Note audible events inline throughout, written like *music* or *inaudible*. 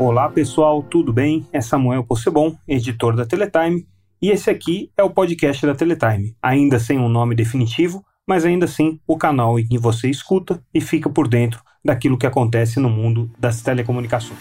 Olá pessoal, tudo bem? É Samuel Possebon, editor da Teletime, e esse aqui é o podcast da Teletime, ainda sem um nome definitivo, mas ainda assim o canal em que você escuta e fica por dentro daquilo que acontece no mundo das telecomunicações.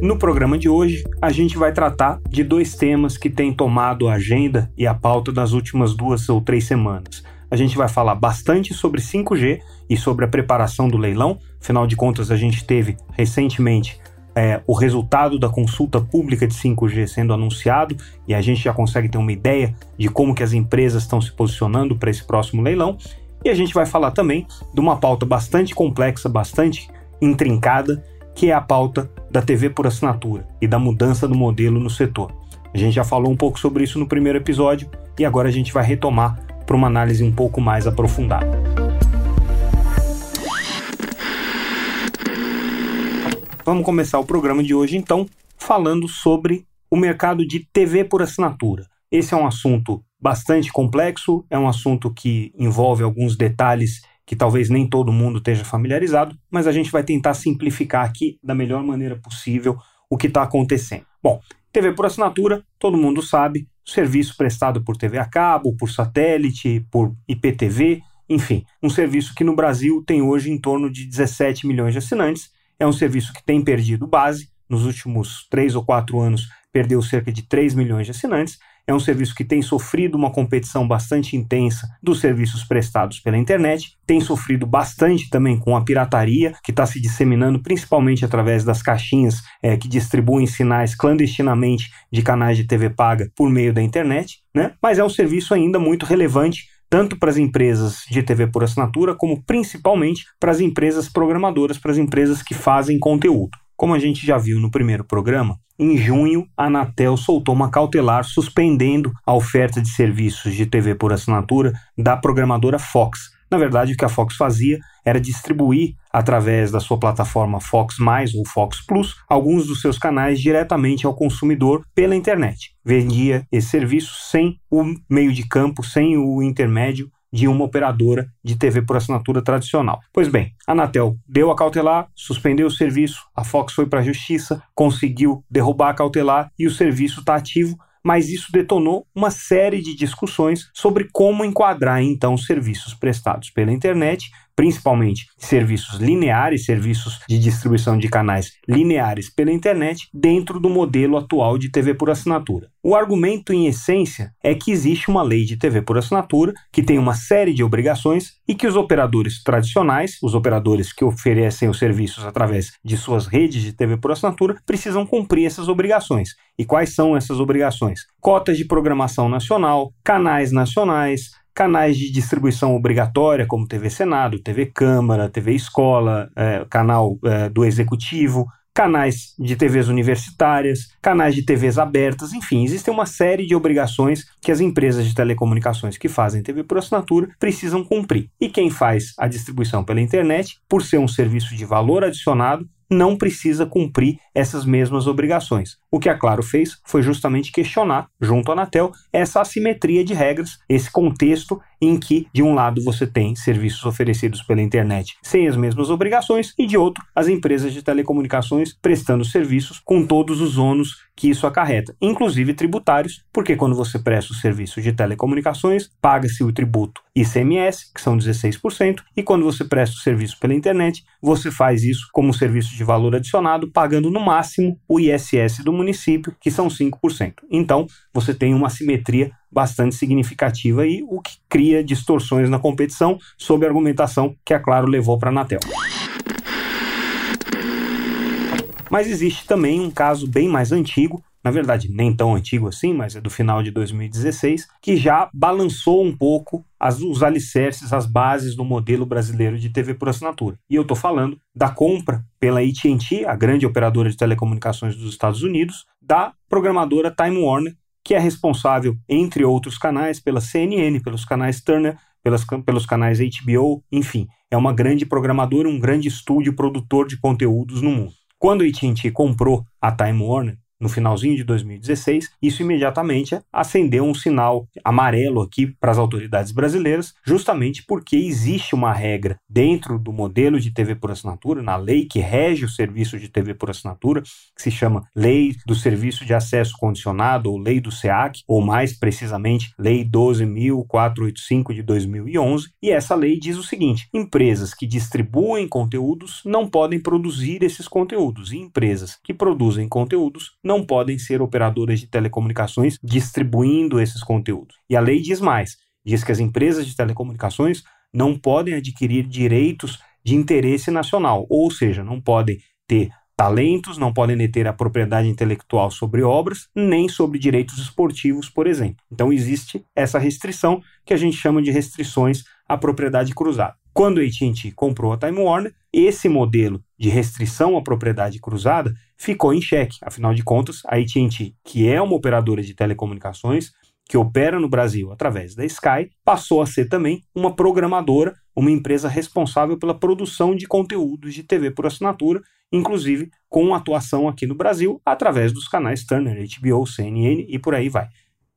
No programa de hoje, a gente vai tratar de dois temas que têm tomado a agenda e a pauta das últimas duas ou três semanas. A gente vai falar bastante sobre 5G e sobre a preparação do leilão, afinal de contas, a gente teve recentemente é, o resultado da consulta pública de 5G sendo anunciado e a gente já consegue ter uma ideia de como que as empresas estão se posicionando para esse próximo leilão. E a gente vai falar também de uma pauta bastante complexa, bastante intrincada, que é a pauta da TV por assinatura e da mudança do modelo no setor. A gente já falou um pouco sobre isso no primeiro episódio e agora a gente vai retomar para uma análise um pouco mais aprofundada. Vamos começar o programa de hoje então falando sobre o mercado de TV por assinatura. Esse é um assunto bastante complexo, é um assunto que envolve alguns detalhes que talvez nem todo mundo esteja familiarizado, mas a gente vai tentar simplificar aqui da melhor maneira possível o que está acontecendo. Bom, TV por assinatura, todo mundo sabe, serviço prestado por TV a cabo, por satélite, por IPTV, enfim, um serviço que no Brasil tem hoje em torno de 17 milhões de assinantes é um serviço que tem perdido base. Nos últimos três ou quatro anos, perdeu cerca de 3 milhões de assinantes. É um serviço que tem sofrido uma competição bastante intensa dos serviços prestados pela internet, tem sofrido bastante também com a pirataria, que está se disseminando principalmente através das caixinhas é, que distribuem sinais clandestinamente de canais de TV paga por meio da internet, né? mas é um serviço ainda muito relevante tanto para as empresas de TV por assinatura, como principalmente para as empresas programadoras, para as empresas que fazem conteúdo. Como a gente já viu no primeiro programa, em junho a Anatel soltou uma cautelar suspendendo a oferta de serviços de TV por assinatura da programadora Fox, na verdade, o que a Fox fazia era distribuir, através da sua plataforma Fox Mais ou Fox Plus, alguns dos seus canais diretamente ao consumidor pela internet. Vendia esse serviço sem o meio de campo, sem o intermédio de uma operadora de TV por assinatura tradicional. Pois bem, a Anatel deu a cautelar, suspendeu o serviço, a Fox foi para a justiça, conseguiu derrubar a cautelar e o serviço está ativo, mas isso detonou uma série de discussões sobre como enquadrar então serviços prestados pela internet principalmente serviços lineares, serviços de distribuição de canais lineares pela internet, dentro do modelo atual de TV por assinatura. O argumento, em essência, é que existe uma lei de TV por assinatura que tem uma série de obrigações e que os operadores tradicionais, os operadores que oferecem os serviços através de suas redes de TV por assinatura, precisam cumprir essas obrigações. E quais são essas obrigações? Cotas de programação nacional, canais nacionais, canais de distribuição obrigatória, como TV Senado, TV Câmara, TV Escola, é, canal é, do Executivo, canais de TVs universitárias, canais de TVs abertas, enfim, existem uma série de obrigações que as empresas de telecomunicações que fazem TV por assinatura precisam cumprir. E quem faz a distribuição pela internet, por ser um serviço de valor adicionado, não precisa cumprir essas mesmas obrigações. O que a Claro fez foi justamente questionar, junto à Anatel, essa assimetria de regras, esse contexto em que, de um lado, você tem serviços oferecidos pela internet sem as mesmas obrigações, e de outro, as empresas de telecomunicações prestando serviços com todos os ônus que isso acarreta, inclusive tributários, porque quando você presta o serviço de telecomunicações, paga-se o tributo ICMS, que são 16%, e quando você presta o serviço pela internet, você faz isso como serviço de valor adicionado, pagando no máximo o ISS do município, que são 5%. Então, você tem uma simetria bastante significativa e o que cria distorções na competição, sob a argumentação que a Claro levou para a Anatel. Mas existe também um caso bem mais antigo, na verdade nem tão antigo assim, mas é do final de 2016, que já balançou um pouco as, os alicerces, as bases do modelo brasileiro de TV por assinatura. E eu estou falando da compra pela AT&T, a grande operadora de telecomunicações dos Estados Unidos, da programadora Time Warner, que é responsável, entre outros canais, pela CNN, pelos canais Turner, pelas, pelos canais HBO, enfim, é uma grande programadora, um grande estúdio produtor de conteúdos no mundo. Quando a AT&T comprou a Time Warner, no finalzinho de 2016, isso imediatamente acendeu um sinal amarelo aqui para as autoridades brasileiras, justamente porque existe uma regra dentro do modelo de TV por assinatura, na lei que rege o serviço de TV por assinatura, que se chama Lei do Serviço de Acesso Condicionado, ou Lei do SEAC, ou mais precisamente, Lei 12.485 de 2011, e essa lei diz o seguinte: empresas que distribuem conteúdos não podem produzir esses conteúdos, e empresas que produzem conteúdos não podem ser operadoras de telecomunicações distribuindo esses conteúdos. E a lei diz mais: diz que as empresas de telecomunicações não podem adquirir direitos de interesse nacional, ou seja, não podem ter talentos, não podem deter a propriedade intelectual sobre obras, nem sobre direitos esportivos, por exemplo. Então existe essa restrição que a gente chama de restrições à propriedade cruzada. Quando a AT&T comprou a Time Warner, esse modelo de restrição à propriedade cruzada ficou em xeque. Afinal de contas, a AT&T, que é uma operadora de telecomunicações, que opera no Brasil através da Sky, passou a ser também uma programadora, uma empresa responsável pela produção de conteúdos de TV por assinatura, inclusive com atuação aqui no Brasil através dos canais Turner, HBO, CNN e por aí vai.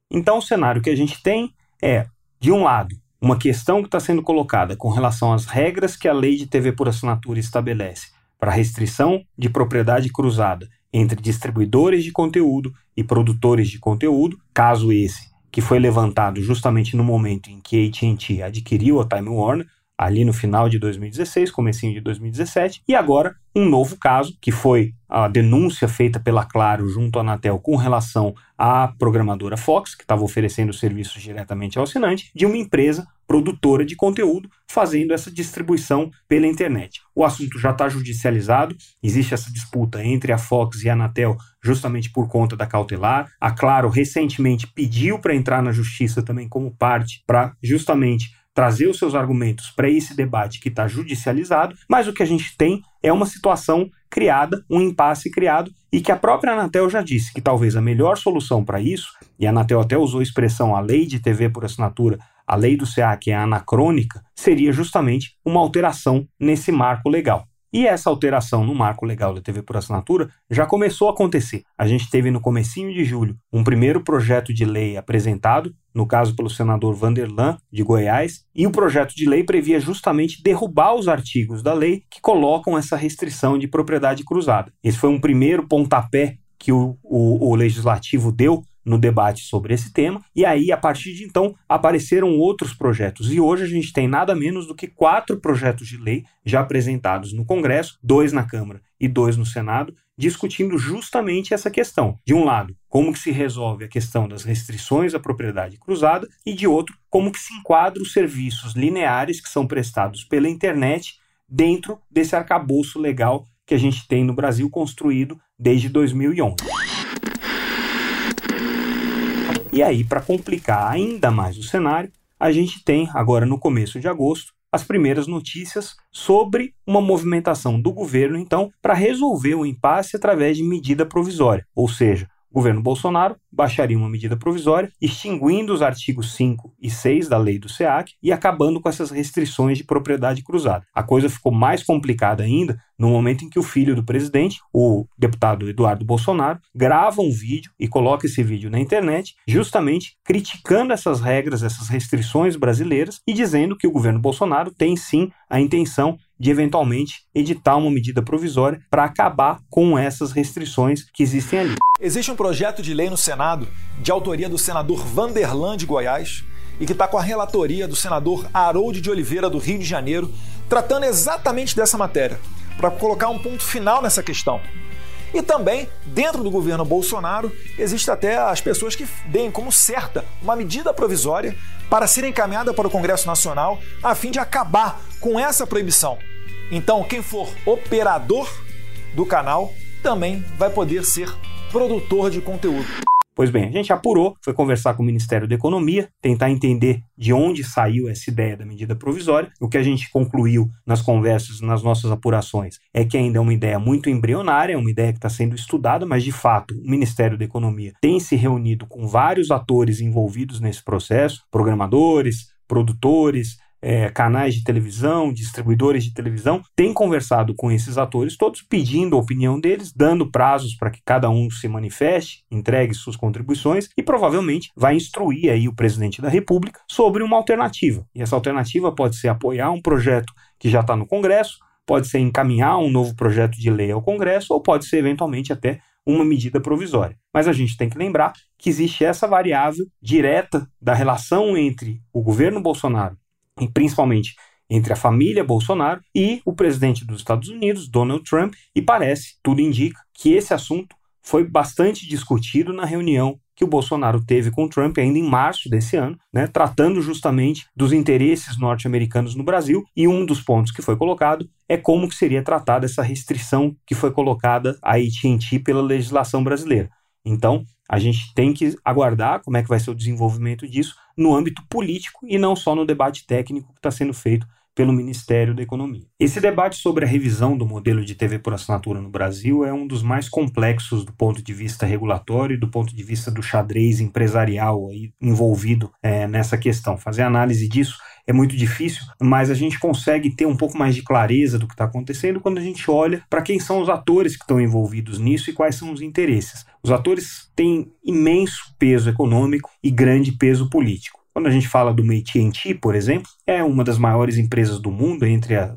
Então, o cenário que a gente tem é, de um lado, uma questão que está sendo colocada com relação às regras que a lei de TV por assinatura estabelece para restrição de propriedade cruzada entre distribuidores de conteúdo e produtores de conteúdo, caso esse que foi levantado justamente no momento em que a AT&T adquiriu a Time Warner, ali no final de 2016, comecinho de 2017, e agora um novo caso, que foi a denúncia feita pela Claro junto à Anatel com relação à programadora Fox, que estava oferecendo serviços diretamente ao assinante, de uma empresa produtora de conteúdo fazendo essa distribuição pela internet. O assunto já está judicializado, existe essa disputa entre a Fox e a Anatel justamente por conta da cautelar. A Claro recentemente pediu para entrar na justiça também como parte para justamente trazer os seus argumentos para esse debate que está judicializado, mas o que a gente tem é uma situação criada, um impasse criado, e que a própria Anatel já disse que talvez a melhor solução para isso, e a Anatel até usou a expressão a lei de TV por assinatura, a lei do CA, que é anacrônica, seria justamente uma alteração nesse marco legal. E essa alteração no marco legal da TV por assinatura já começou a acontecer. A gente teve no comecinho de julho um primeiro projeto de lei apresentado, no caso pelo senador Vanderlan de Goiás, e o projeto de lei previa justamente derrubar os artigos da lei que colocam essa restrição de propriedade cruzada. Esse foi um primeiro pontapé que o, o, o legislativo deu no debate sobre esse tema, e aí, a partir de então, apareceram outros projetos. E hoje a gente tem nada menos do que quatro projetos de lei já apresentados no Congresso, dois na Câmara e dois no Senado, discutindo justamente essa questão. De um lado, como que se resolve a questão das restrições à propriedade cruzada, e de outro, como que se enquadra os serviços lineares que são prestados pela internet dentro desse arcabouço legal que a gente tem no Brasil construído desde 2011. E aí, para complicar ainda mais o cenário, a gente tem, agora no começo de agosto, as primeiras notícias sobre uma movimentação do governo, então, para resolver o impasse através de medida provisória, ou seja, o governo Bolsonaro baixaria uma medida provisória, extinguindo os artigos 5 e 6 da lei do SEAC e acabando com essas restrições de propriedade cruzada. A coisa ficou mais complicada ainda no momento em que o filho do presidente, o deputado Eduardo Bolsonaro, grava um vídeo e coloca esse vídeo na internet, justamente criticando essas regras, essas restrições brasileiras e dizendo que o governo Bolsonaro tem sim a intenção de eventualmente editar uma medida provisória para acabar com essas restrições que existem ali. Existe um projeto de lei no Senado, de autoria do senador Vanderlan de Goiás, e que está com a relatoria do senador Harold de Oliveira do Rio de Janeiro, tratando exatamente dessa matéria para colocar um ponto final nessa questão. E também, dentro do governo Bolsonaro, existe até as pessoas que deem como certa uma medida provisória para ser encaminhada para o Congresso Nacional a fim de acabar com essa proibição. Então, quem for operador do canal também vai poder ser produtor de conteúdo. Pois bem, a gente apurou, foi conversar com o Ministério da Economia, tentar entender de onde saiu essa ideia da medida provisória. O que a gente concluiu nas conversas, nas nossas apurações, é que ainda é uma ideia muito embrionária, é uma ideia que está sendo estudada, mas de fato o Ministério da Economia tem se reunido com vários atores envolvidos nesse processo, programadores, produtores, é, canais de televisão, distribuidores de televisão, têm conversado com esses atores, todos pedindo a opinião deles, dando prazos para que cada um se manifeste, entregue suas contribuições e provavelmente vai instruir aí o presidente da República sobre uma alternativa. E essa alternativa pode ser apoiar um projeto que já está no Congresso, pode ser encaminhar um novo projeto de lei ao Congresso ou pode ser eventualmente até uma medida provisória. Mas a gente tem que lembrar que existe essa variável direta da relação entre o governo Bolsonaro e principalmente entre a família Bolsonaro e o presidente dos Estados Unidos, Donald Trump, e parece, tudo indica, que esse assunto foi bastante discutido na reunião que o Bolsonaro teve com o Trump ainda em março desse ano, né, tratando justamente dos interesses norte-americanos no Brasil, e um dos pontos que foi colocado é como que seria tratada essa restrição que foi colocada à AT&T pela legislação brasileira. Então, a gente tem que aguardar como é que vai ser o desenvolvimento disso no âmbito político e não só no debate técnico que está sendo feito pelo Ministério da Economia. Esse debate sobre a revisão do modelo de TV por assinatura no Brasil é um dos mais complexos do ponto de vista regulatório e do ponto de vista do xadrez empresarial envolvido é, nessa questão. Fazer análise disso é muito difícil, mas a gente consegue ter um pouco mais de clareza do que está acontecendo quando a gente olha para quem são os atores que estão envolvidos nisso e quais são os interesses. Os atores têm imenso peso econômico e grande peso político. Quando a gente fala do AT&T, por exemplo, é uma das maiores empresas do mundo, entre a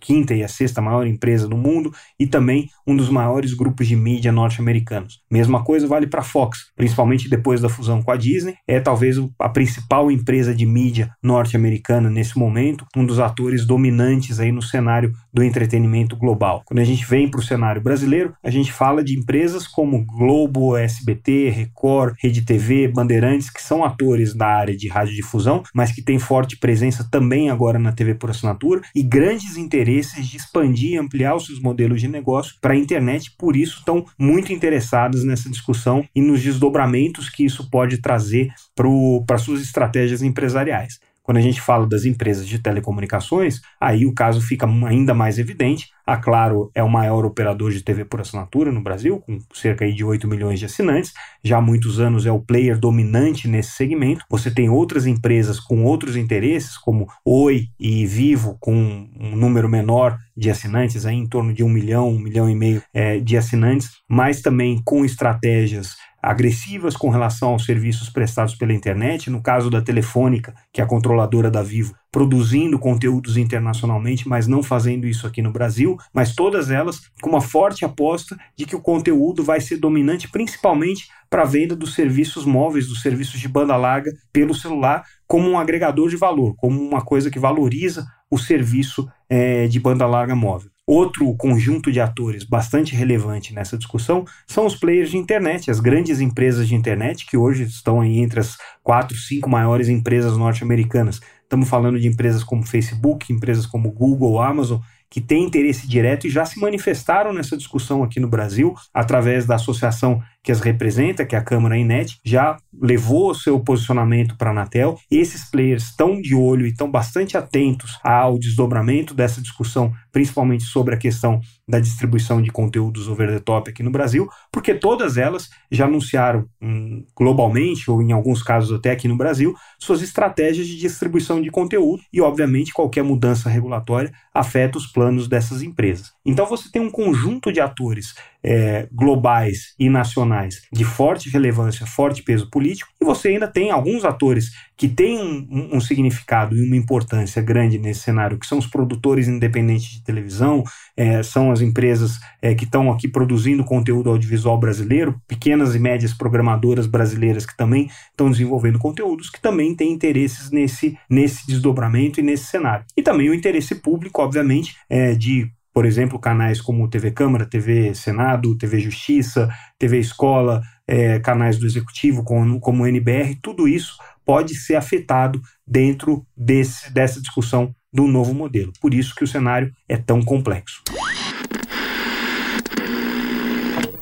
quinta e a sexta maior empresa do mundo, e também um dos maiores grupos de mídia norte-americanos. Mesma coisa vale para a Fox, principalmente depois da fusão com a Disney, é talvez a principal empresa de mídia norte-americana nesse momento, um dos atores dominantes aí no cenário do entretenimento global. Quando a gente vem para o cenário brasileiro, a gente fala de empresas como Globo, SBT, Record, Rede TV, Bandeirantes, que são atores da área de radiodifusão, mas que têm forte presença também agora na TV por assinatura e grandes interesses de expandir e ampliar os seus modelos de negócio para a internet, por isso estão muito interessadas nessa discussão e nos desdobramentos que isso pode trazer para suas estratégias empresariais. Quando a gente fala das empresas de telecomunicações, aí o caso fica ainda mais evidente. A Claro é o maior operador de TV por assinatura no Brasil, com cerca de 8 milhões de assinantes. Já há muitos anos é o player dominante nesse segmento. Você tem outras empresas com outros interesses, como Oi e Vivo, com um número menor de assinantes, aí em torno de um milhão, um milhão e meio é, de assinantes, mas também com estratégias agressivas com relação aos serviços prestados pela internet, no caso da Telefônica, que é a controladora da Vivo, produzindo conteúdos internacionalmente, mas não fazendo isso aqui no Brasil, mas todas elas com uma forte aposta de que o conteúdo vai ser dominante principalmente para a venda dos serviços móveis, dos serviços de banda larga pelo celular, como um agregador de valor, como uma coisa que valoriza o serviço é, de banda larga móvel. Outro conjunto de atores bastante relevante nessa discussão são os players de internet, as grandes empresas de internet que hoje estão aí entre as quatro, cinco maiores empresas norte-americanas. Estamos falando de empresas como Facebook, empresas como Google, Amazon, que têm interesse direto e já se manifestaram nessa discussão aqui no Brasil, através da associação que as representa, que é a Câmara Inet, já levou o seu posicionamento para a Anatel. Esses players estão de olho e estão bastante atentos ao desdobramento dessa discussão, principalmente sobre a questão da distribuição de conteúdos over the top aqui no Brasil, porque todas elas já anunciaram hum, globalmente, ou em alguns casos até aqui no Brasil, suas estratégias de distribuição de conteúdo e, obviamente, qualquer mudança regulatória afeta os planos dessas empresas. Então você tem um conjunto de atores é, globais e nacionais de forte relevância, forte peso político, e você ainda tem alguns atores que têm um, um, significado e uma importância grande nesse cenário, que são os produtores independentes de televisão, é, são as empresas é, que estão aqui produzindo conteúdo audiovisual brasileiro, pequenas e médias programadoras brasileiras que também estão desenvolvendo conteúdos, que também têm interesses nesse, nesse desdobramento e nesse cenário. E também o interesse público, obviamente, é, de por exemplo, canais como TV Câmara, TV Senado, TV Justiça, TV Escola, é, canais do Executivo como, como o NBR, tudo isso pode ser afetado dentro desse, dessa discussão do novo modelo. Por isso que o cenário é tão complexo.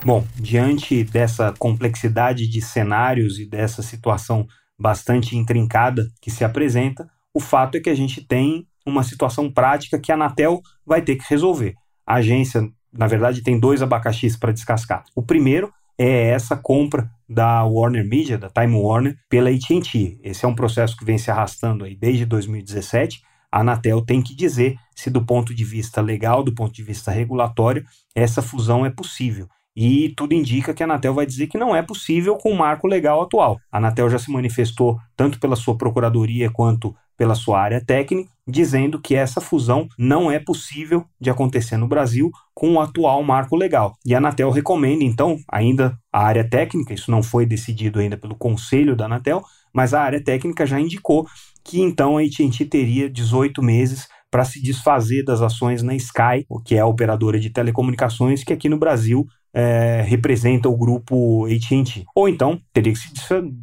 Bom, diante dessa complexidade de cenários e dessa situação bastante intrincada que se apresenta, o fato é que a gente tem uma situação prática que a Anatel vai ter que resolver. A agência, na verdade, tem dois abacaxis para descascar. O primeiro é essa compra da Warner Media, da Time Warner, pela AT&T. Esse é um processo que vem se arrastando aí desde 2017. a Anatel tem que dizer se, do ponto de vista legal, do ponto de vista regulatório, essa fusão é possível. E tudo indica que a Anatel vai dizer que não é possível com o marco legal atual. A Anatel já se manifestou tanto pela sua procuradoria quanto pela sua área técnica, dizendo que essa fusão não é possível de acontecer no Brasil com o atual marco legal. E a Anatel recomenda, então, ainda a área técnica, isso não foi decidido ainda pelo conselho da Anatel, mas a área técnica já indicou que então a AT&T teria 18 meses para se desfazer das ações na Sky, que é a operadora de telecomunicações que aqui no Brasil é, representa o grupo AT&T. Ou então teria que se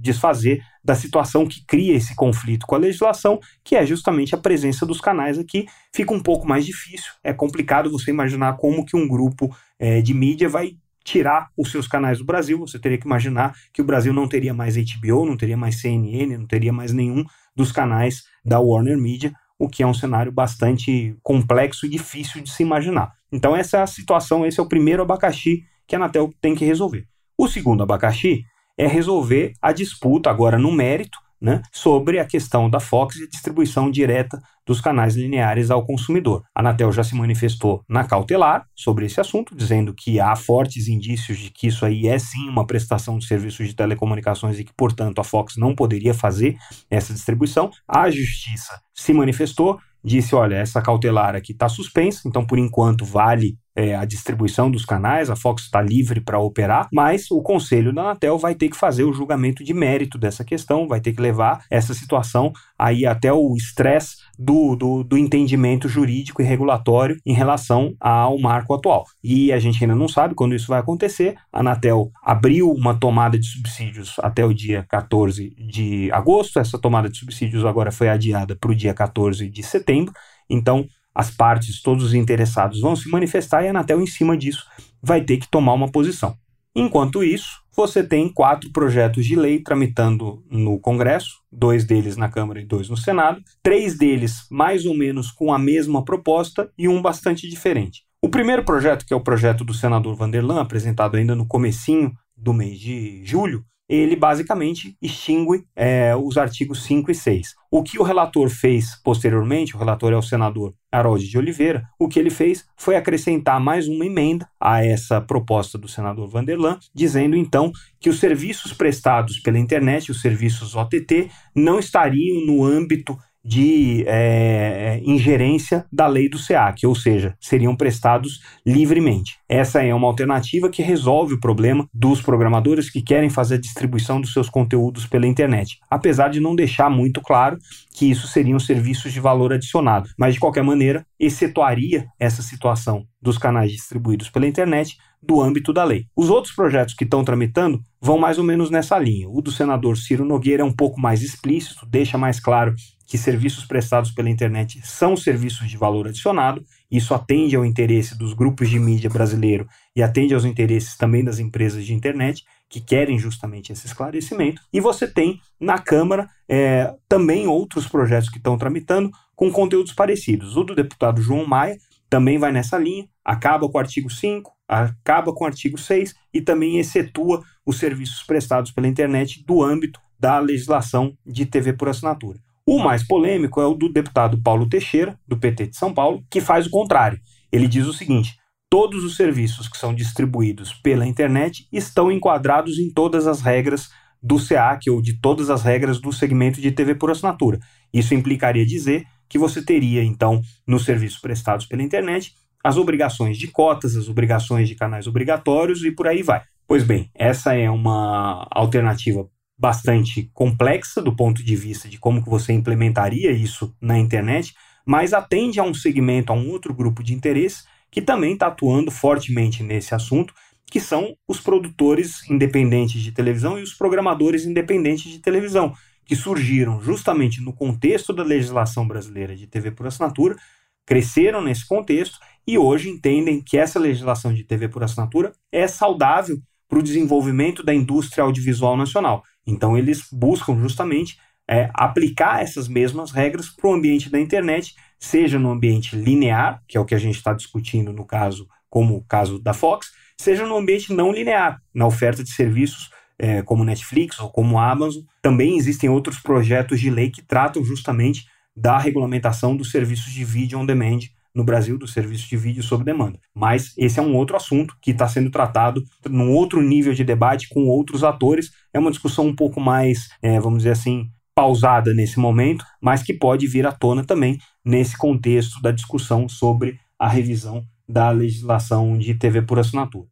desfazer da situação que cria esse conflito com a legislação, que é justamente a presença dos canais aqui. Fica um pouco mais difícil, é complicado você imaginar como que um grupo é, de mídia vai tirar os seus canais do Brasil. Você teria que imaginar que o Brasil não teria mais HBO, não teria mais CNN, não teria mais nenhum dos canais da Warner Media, o que é um cenário bastante complexo e difícil de se imaginar. Então essa é a situação, esse é o primeiro abacaxi que a Anatel tem que resolver. O segundo abacaxi é resolver a disputa agora no mérito né, sobre a questão da Fox e a distribuição direta dos canais lineares ao consumidor. A Anatel já se manifestou na cautelar sobre esse assunto, dizendo que há fortes indícios de que isso aí é sim uma prestação de serviços de telecomunicações e que, portanto, a Fox não poderia fazer essa distribuição. A Justiça se manifestou, disse: olha, essa cautelar aqui está suspensa, então por enquanto vale é, a distribuição dos canais, a Fox está livre para operar, mas o Conselho da Anatel vai ter que fazer o julgamento de mérito dessa questão, vai ter que levar essa situação aí até o estresse do, do, do, entendimento jurídico e regulatório em relação ao marco atual. E a gente ainda não sabe quando isso vai acontecer. A Anatel abriu uma tomada de subsídios até o dia 14 de agosto, essa tomada de subsídios agora foi adiada para o dia 14 de setembro. Então, as partes, todos os interessados vão se manifestar e a Anatel, em cima disso, vai ter que tomar uma posição. Enquanto isso, você tem quatro projetos de lei tramitando no Congresso, dois deles na Câmara e dois no Senado, três deles mais ou menos com a mesma proposta e um bastante diferente. O primeiro projeto, que é o projeto do senador Vanderlan, apresentado ainda no comecinho do mês de julho, ele basicamente extingue é, os artigos 5 e 6. O que o relator fez posteriormente, o relator é o senador Harold de Oliveira, o que ele fez foi acrescentar mais uma emenda a essa proposta do senador Vanderlan, dizendo então que os serviços prestados pela internet, os serviços OTT, não estariam no âmbito de é, ingerência da lei do SEAC, ou seja, seriam prestados livremente. Essa é uma alternativa que resolve o problema dos programadores que querem fazer a distribuição dos seus conteúdos pela internet, apesar de não deixar muito claro que isso seriam serviços de valor adicionado, mas de qualquer maneira excetuaria essa situação dos canais distribuídos pela internet do âmbito da lei. Os outros projetos que estão tramitando vão mais ou menos nessa linha. O do senador Ciro Nogueira é um pouco mais explícito, deixa mais claro que serviços prestados pela internet são serviços de valor adicionado. Isso atende ao interesse dos grupos de mídia brasileiro e atende aos interesses também das empresas de internet que querem justamente esse esclarecimento. E você tem na Câmara é, também outros projetos que estão tramitando com conteúdos parecidos. O do deputado João Maia também vai nessa linha, acaba com o artigo 5, acaba com o artigo 6 e também excetua os serviços prestados pela internet do âmbito da legislação de TV por assinatura. O mais polêmico é o do deputado Paulo Teixeira, do PT de São Paulo, que faz o contrário. Ele diz o seguinte: todos os serviços que são distribuídos pela internet estão enquadrados em todas as regras do SEAC ou de todas as regras do segmento de TV por assinatura. Isso implicaria dizer que você teria, então, nos serviços prestados pela internet, as obrigações de cotas, as obrigações de canais obrigatórios e por aí vai. Pois bem, essa é uma alternativa bastante complexa do ponto de vista de como que você implementaria isso na internet, mas atende a um segmento, a um outro grupo de interesse que também está atuando fortemente nesse assunto, que são os produtores independentes de televisão e os programadores independentes de televisão, que surgiram justamente no contexto da legislação brasileira de TV por assinatura, cresceram nesse contexto e hoje entendem que essa legislação de TV por assinatura é saudável para o desenvolvimento da indústria audiovisual nacional. Então, eles buscam justamente é, aplicar essas mesmas regras para o ambiente da internet, seja no ambiente linear, que é o que a gente está discutindo no caso, como o caso da Fox, seja no ambiente não linear, na oferta de serviços é, como Netflix ou como Amazon. Também existem outros projetos de lei que tratam justamente da regulamentação dos serviços de vídeo on demand no Brasil, do serviço de vídeo sob demanda. Mas esse é um outro assunto que está sendo tratado num outro nível de debate com outros atores. É uma discussão um pouco mais, é, vamos dizer assim, pausada nesse momento, mas que pode vir à tona também nesse contexto da discussão sobre a revisão da legislação de TV por assinatura.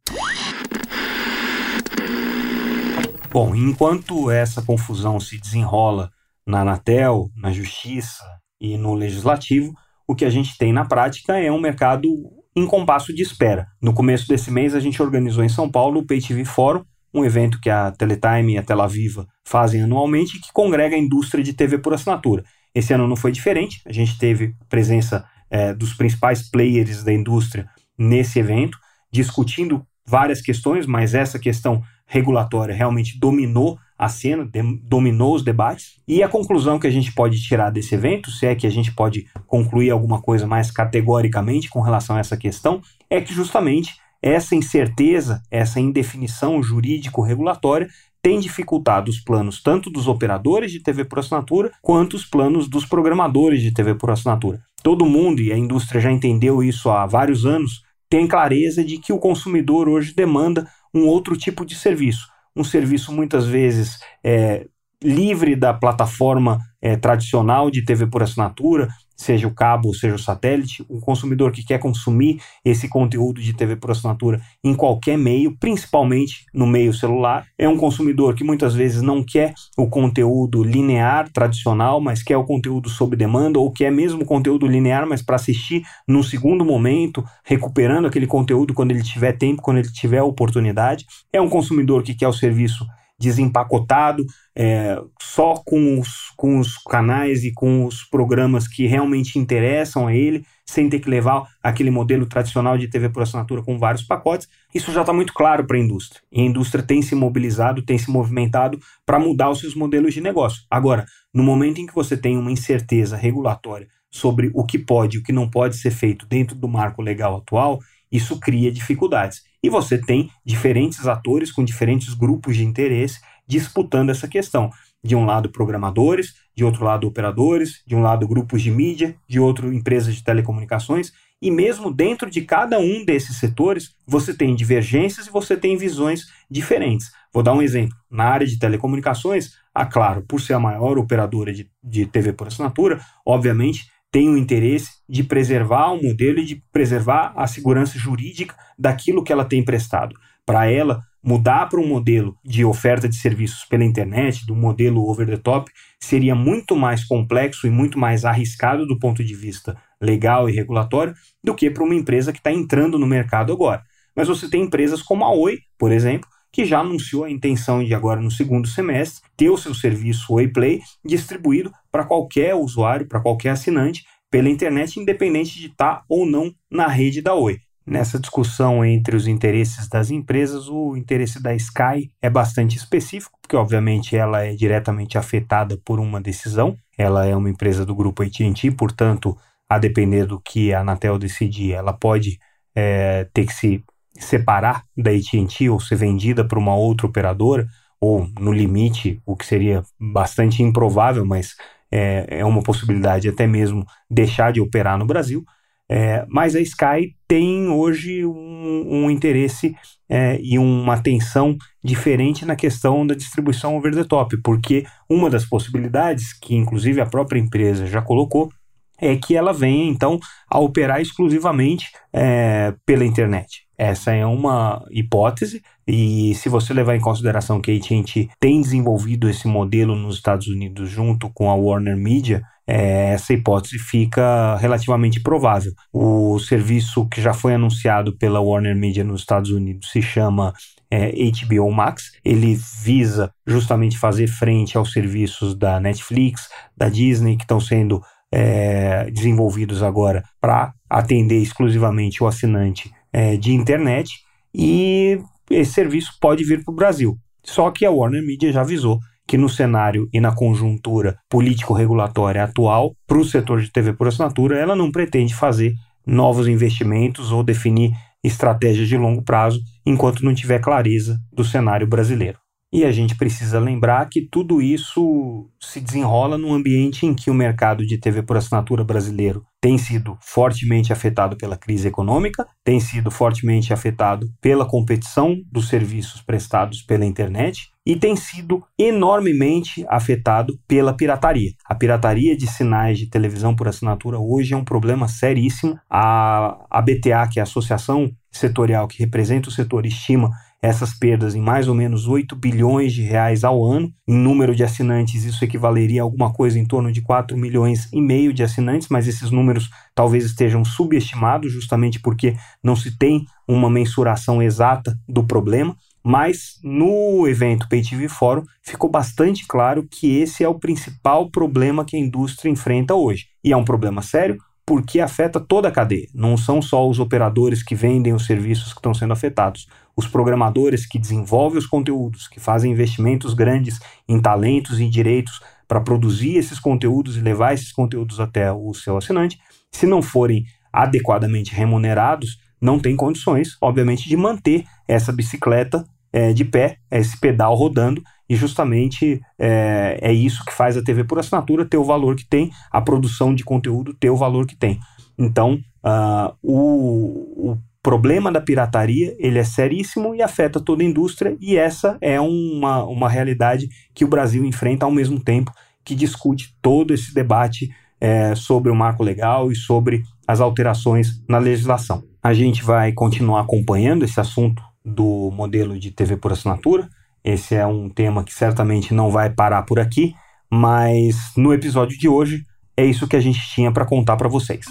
Bom, enquanto essa confusão se desenrola na Anatel, na Justiça e no Legislativo, o que a gente tem na prática é um mercado em compasso de espera. No começo desse mês, a gente organizou em São Paulo o PayTV Forum, um evento que a Teletime e a Telaviva fazem anualmente que congrega a indústria de TV por assinatura. Esse ano não foi diferente, a gente teve presença é, dos principais players da indústria nesse evento, discutindo várias questões, mas essa questão regulatória realmente dominou a cena, dominou os debates. E a conclusão que a gente pode tirar desse evento, se é que a gente pode concluir alguma coisa mais categoricamente com relação a essa questão, é que justamente essa incerteza, essa indefinição jurídico-regulatória tem dificultado os planos tanto dos operadores de TV por assinatura quanto os planos dos programadores de TV por assinatura. Todo mundo, e a indústria já entendeu isso há vários anos, tem clareza de que o consumidor hoje demanda um outro tipo de serviço. Um serviço muitas vezes é, livre da plataforma é, tradicional de TV por assinatura, seja o cabo, seja o satélite, o consumidor que quer consumir esse conteúdo de TV por assinatura em qualquer meio, principalmente no meio celular, é um consumidor que muitas vezes não quer o conteúdo linear tradicional, mas quer o conteúdo sob demanda ou quer mesmo conteúdo linear, mas para assistir num segundo momento, recuperando aquele conteúdo quando ele tiver tempo, quando ele tiver oportunidade. É um consumidor que quer o serviço desempacotado, é, só com os, com os canais e com os programas que realmente interessam a ele, sem ter que levar aquele modelo tradicional de TV por assinatura com vários pacotes. Isso já está muito claro para a indústria. E a indústria tem se mobilizado, tem se movimentado para mudar os seus modelos de negócio. Agora, no momento em que você tem uma incerteza regulatória sobre o que pode e o que não pode ser feito dentro do marco legal atual, isso cria dificuldades. E você tem diferentes atores com diferentes grupos de interesse disputando essa questão. De um lado, programadores, de outro lado, operadores, de um lado, grupos de mídia, de outro, empresas de telecomunicações. E mesmo dentro de cada um desses setores, você tem divergências e você tem visões diferentes. Vou dar um exemplo. Na área de telecomunicações, a Claro, por ser a maior operadora de, de TV por assinatura, obviamente tem o interesse de preservar o modelo e de preservar a segurança jurídica daquilo que ela tem prestado. Para ela, mudar para um modelo de oferta de serviços pela internet, do modelo over the top, seria muito mais complexo e muito mais arriscado do ponto de vista legal e regulatório do que para uma empresa que está entrando no mercado agora. Mas você tem empresas como a Oi, por exemplo, que já anunciou a intenção de agora no segundo semestre ter o seu serviço Oi Play distribuído para qualquer usuário, para qualquer assinante pela internet, independente de estar tá ou não na rede da Oi. Nessa discussão entre os interesses das empresas, o interesse da Sky é bastante específico, porque obviamente ela é diretamente afetada por uma decisão. Ela é uma empresa do grupo AT&T, portanto, a depender do que a Anatel decidir, ela pode é, ter que se separar da AT&T ou ser vendida para uma outra operadora, ou no limite, o que seria bastante improvável, mas é, é uma possibilidade até mesmo deixar de operar no Brasil. É, mas a Sky tem hoje um, um interesse é, e uma atenção diferente na questão da distribuição over the top, porque uma das possibilidades, que inclusive a própria empresa já colocou, é que ela venha então a operar exclusivamente é, pela internet. Essa é uma hipótese, e se você levar em consideração que a AT&T tem desenvolvido esse modelo nos Estados Unidos junto com a Warner Media, é, essa hipótese fica relativamente provável. O serviço que já foi anunciado pela Warner Media nos Estados Unidos se chama é, HBO Max. Ele visa justamente fazer frente aos serviços da Netflix, da Disney, que estão sendo é, desenvolvidos agora para atender exclusivamente o assinante é, de internet e esse serviço pode vir para o Brasil. Só que a Warner Media já avisou que no cenário e na conjuntura político-regulatória atual, para o setor de TV por assinatura, ela não pretende fazer novos investimentos ou definir estratégias de longo prazo enquanto não tiver clareza do cenário brasileiro. E a gente precisa lembrar que tudo isso se desenrola num ambiente em que o mercado de TV por assinatura brasileiro tem sido fortemente afetado pela crise econômica, tem sido fortemente afetado pela competição dos serviços prestados pela internet e tem sido enormemente afetado pela pirataria. A pirataria de sinais de televisão por assinatura hoje é um problema seríssimo. A ABTA, que é a Associação Setorial que representa o setor, estima essas perdas em mais ou menos 8 bilhões de reais ao ano. Em número de assinantes, isso equivaleria a alguma coisa em torno de 4 milhões e meio de assinantes, mas esses números talvez estejam subestimados, justamente porque não se tem uma mensuração exata do problema. Mas no evento PayTV Forum ficou bastante claro que esse é o principal problema que a indústria enfrenta hoje. E é um problema sério porque afeta toda a cadeia. Não são só os operadores que vendem os serviços que estão sendo afetados. Os programadores que desenvolvem os conteúdos, que fazem investimentos grandes em talentos e direitos para produzir esses conteúdos e levar esses conteúdos até o seu assinante, se não forem adequadamente remunerados, não tem condições, obviamente, de manter essa bicicleta é, de pé, esse pedal rodando, e justamente é, é, isso que faz a TV por assinatura ter o valor que tem, a produção de conteúdo ter o valor que tem. Então, uh, o, o problema da pirataria ele é seríssimo e afeta toda a indústria, e essa é uma, uma realidade que o Brasil enfrenta ao mesmo tempo que discute todo esse debate é, sobre o marco legal e sobre as alterações na legislação. A gente vai continuar acompanhando esse assunto do modelo de TV por assinatura. Esse é um tema que certamente não vai parar por aqui, mas no episódio de hoje é isso que a gente tinha para contar para vocês.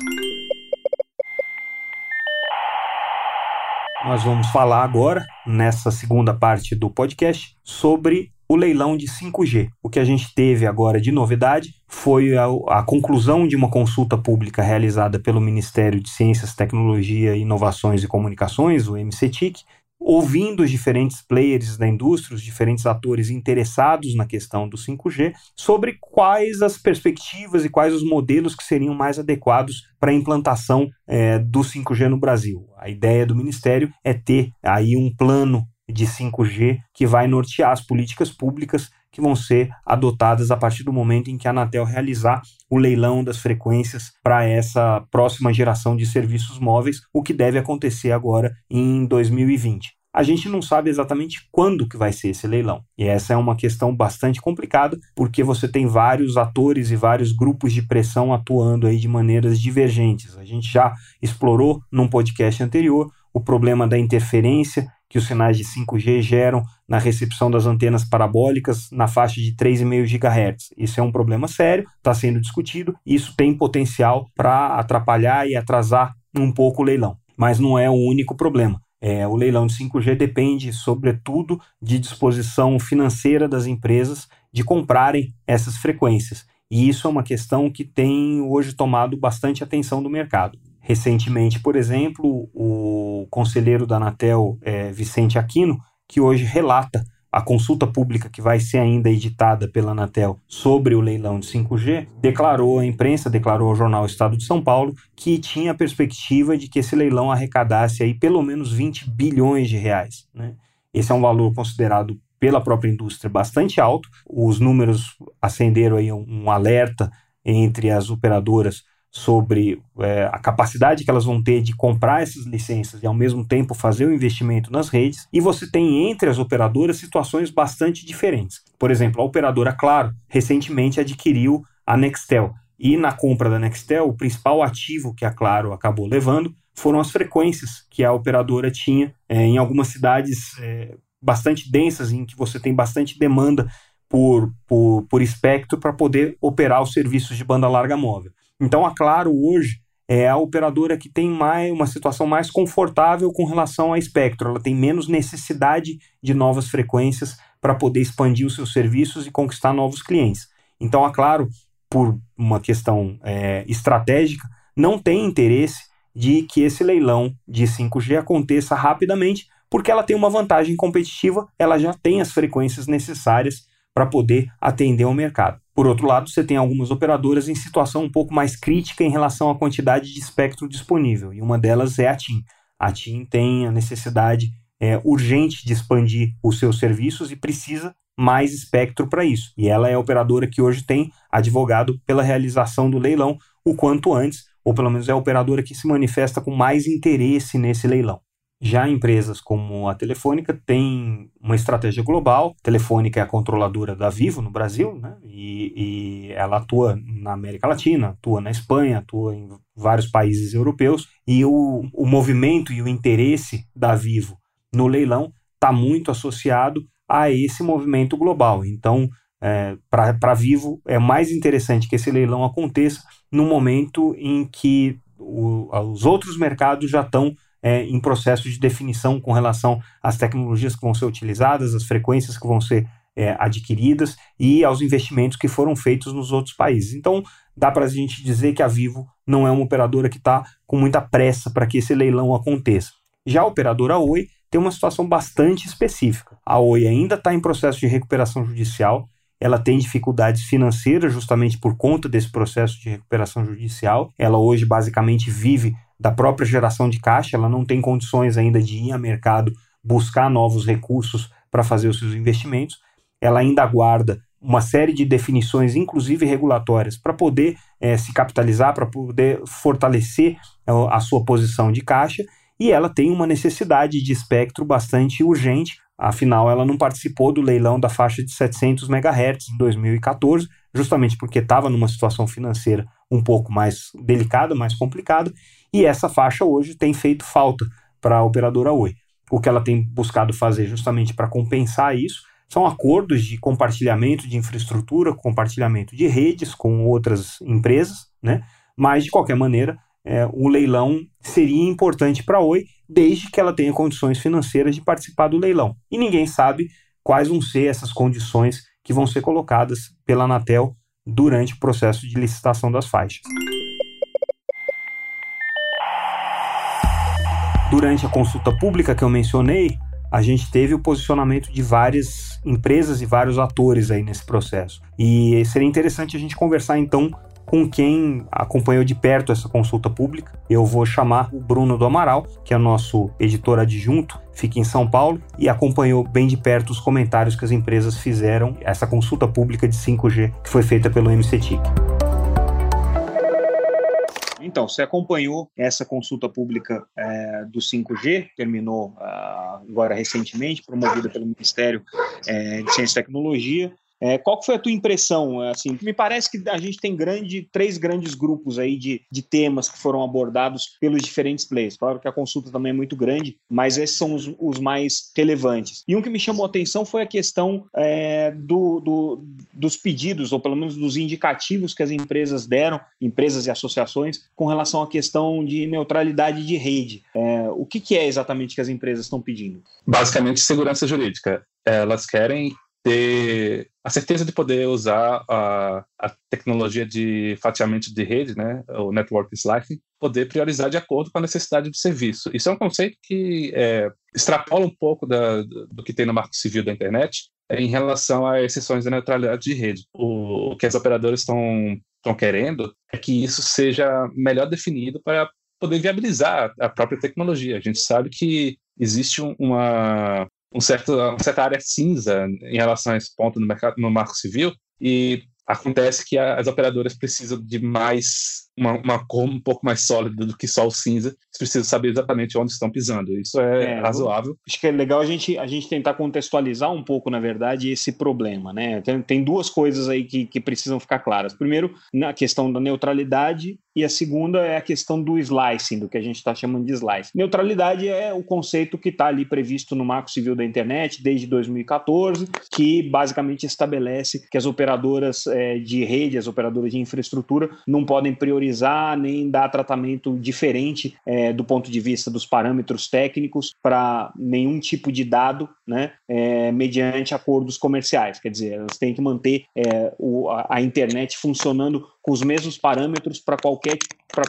Nós vamos falar agora, nessa segunda parte do podcast, sobre o leilão de 5G. O que a gente teve agora de novidade foi a, a, conclusão de uma consulta pública realizada pelo Ministério de Ciências, Tecnologia, Inovações e Comunicações, o MCTIC, ouvindo os diferentes players da indústria, os diferentes atores interessados na questão do 5G, sobre quais as perspectivas e quais os modelos que seriam mais adequados para a implantação é, do 5G no Brasil. A ideia do Ministério é ter aí um plano de 5G que vai nortear as políticas públicas que vão ser adotadas a partir do momento em que a Anatel realizar o leilão das frequências para essa próxima geração de serviços móveis, o que deve acontecer agora em 2020. A gente não sabe exatamente quando que vai ser esse leilão. E essa é uma questão bastante complicada, porque você tem vários atores e vários grupos de pressão atuando aí de maneiras divergentes. A gente já explorou num podcast anterior o problema da interferência que os sinais de 5G geram na recepção das antenas parabólicas na faixa de 3,5 GHz. Isso é um problema sério, está sendo discutido e isso tem potencial para atrapalhar e atrasar um pouco o leilão. Mas não é o único problema. É, o leilão de 5G depende, sobretudo, de disposição financeira das empresas de comprarem essas frequências. E isso é uma questão que tem hoje tomado bastante atenção do mercado. Recentemente, por exemplo, o conselheiro da Anatel, é, Vicente Aquino, que hoje relata a consulta pública que vai ser ainda editada pela Anatel sobre o leilão de 5G, declarou à imprensa, declarou ao jornal Estado de São Paulo, que tinha a perspectiva de que esse leilão arrecadasse aí pelo menos 20 bilhões de reais. Né? Esse é um valor considerado pela própria indústria bastante alto. Os números acenderam aí um, um alerta entre as operadoras sobre é, a capacidade que elas vão ter de comprar essas licenças e ao mesmo tempo fazer o investimento nas redes. E você tem entre as operadoras situações bastante diferentes. Por exemplo, a operadora Claro recentemente adquiriu a Nextel. E na compra da Nextel, o principal ativo que a Claro acabou levando foram as frequências que a operadora tinha é, em algumas cidades é, bastante densas, em que você tem bastante demanda por, por, por espectro para poder operar os serviços de banda larga móvel. Então a Claro hoje é a operadora que tem mais uma situação mais confortável com relação a espectro. Ela tem menos necessidade de novas frequências para poder expandir os seus serviços e conquistar novos clientes. Então a Claro, por uma questão é, estratégica, não tem interesse de que esse leilão de 5G aconteça rapidamente, porque ela tem uma vantagem competitiva, ela já tem as frequências necessárias para poder atender ao mercado. Por outro lado, você tem algumas operadoras em situação um pouco mais crítica em relação à quantidade de espectro disponível, e uma delas é a TIM. A TIM tem a necessidade é, urgente de expandir os seus serviços e precisa mais espectro para isso. E ela é a operadora que hoje tem advogado pela realização do leilão o quanto antes, ou pelo menos é a operadora que se manifesta com mais interesse nesse leilão. Já empresas como a Telefônica têm uma estratégia global. A Telefônica é a controladora da Vivo no Brasil, né? E, e, ela atua na América Latina, atua na Espanha, atua em vários países europeus. E o, o movimento e o interesse da Vivo no leilão está muito associado a esse movimento global. Então, é, para Vivo, é mais interessante que esse leilão aconteça no momento em que o, os outros mercados já estão é, em processo de definição com relação às tecnologias que vão ser utilizadas, às frequências que vão ser é, adquiridas e aos investimentos que foram feitos nos outros países. Então, dá para a gente dizer que a Vivo não é uma operadora que está com muita pressa para que esse leilão aconteça. Já a operadora Oi tem uma situação bastante específica. A Oi ainda está em processo de recuperação judicial, ela tem dificuldades financeiras justamente por conta desse processo de recuperação judicial. Ela hoje basicamente vive da própria geração de caixa, ela não tem condições ainda de ir ao mercado buscar novos recursos para fazer os seus investimentos. Ela ainda aguarda uma série de definições, inclusive regulatórias, para poder é, se capitalizar, para poder fortalecer é, a sua posição de caixa, e ela tem uma necessidade de espectro bastante urgente, afinal, ela não participou do leilão da faixa de 700 MHz em 2014, justamente porque estava numa situação financeira um pouco mais delicada, mais complicada, e essa faixa hoje tem feito falta para a operadora Oi. O que ela tem buscado fazer justamente para compensar isso são acordos de compartilhamento de infraestrutura, compartilhamento de redes com outras empresas, né? Mas de qualquer maneira, é, o leilão seria importante para a Oi, desde que ela tenha condições financeiras de participar do leilão. E ninguém sabe quais vão ser essas condições que vão ser colocadas pela Anatel durante o processo de licitação das faixas. Durante a consulta pública que eu mencionei, a gente teve o posicionamento de várias empresas e vários atores aí nesse processo. E seria interessante a gente conversar então com quem acompanhou de perto essa consulta pública. Eu vou chamar o Bruno do Amaral, que é nosso editor adjunto, fica em São Paulo e acompanhou bem de perto os comentários que as empresas fizeram essa consulta pública de 5G que foi feita pelo MCTIC. Então, você acompanhou essa consulta pública é, do 5G, terminou uh, agora recentemente, promovida pelo Ministério é, de Ciência e Tecnologia. É, qual foi a tua impressão? Assim, me parece que a gente tem grande, três grandes grupos aí de, de temas que foram abordados pelos diferentes players. Claro que a consulta também é muito grande, mas esses são os, os mais relevantes. E um que me chamou a atenção foi a questão é, do, do, dos pedidos, ou pelo menos dos indicativos que as empresas deram, empresas e associações, com relação à questão de neutralidade de rede. É, o que, que é exatamente que as empresas estão pedindo? Basicamente, segurança jurídica. Elas querem ter a certeza de poder usar a, a tecnologia de fatiamento de rede, né, o network slicing, poder priorizar de acordo com a necessidade do serviço. Isso é um conceito que é, extrapola um pouco da, do que tem no Marco Civil da internet em relação a exceções da neutralidade de rede. O, o que as operadoras estão estão querendo é que isso seja melhor definido para poder viabilizar a própria tecnologia. A gente sabe que existe uma, um certo, uma certa área cinza em relação a esse ponto no, mercado, no marco civil, e acontece que as operadoras precisam de mais uma, uma cor um pouco mais sólida do que só o cinza. Eles precisam saber exatamente onde estão pisando. Isso é, é razoável. Acho que é legal a gente, a gente tentar contextualizar um pouco, na verdade, esse problema. Né? Tem, tem duas coisas aí que, que precisam ficar claras. Primeiro, na questão da neutralidade e a segunda é a questão do slicing, do que a gente está chamando de slice. Neutralidade é o conceito que está ali previsto no Marco Civil da Internet desde 2014, que basicamente estabelece que as operadoras é, de rede, as operadoras de infraestrutura, não podem priorizar nem dar tratamento diferente é, do ponto de vista dos parâmetros técnicos para nenhum tipo de dado, né, é, mediante acordos comerciais. Quer dizer, elas têm que manter é, o, a, a internet funcionando com os mesmos parâmetros para qualquer,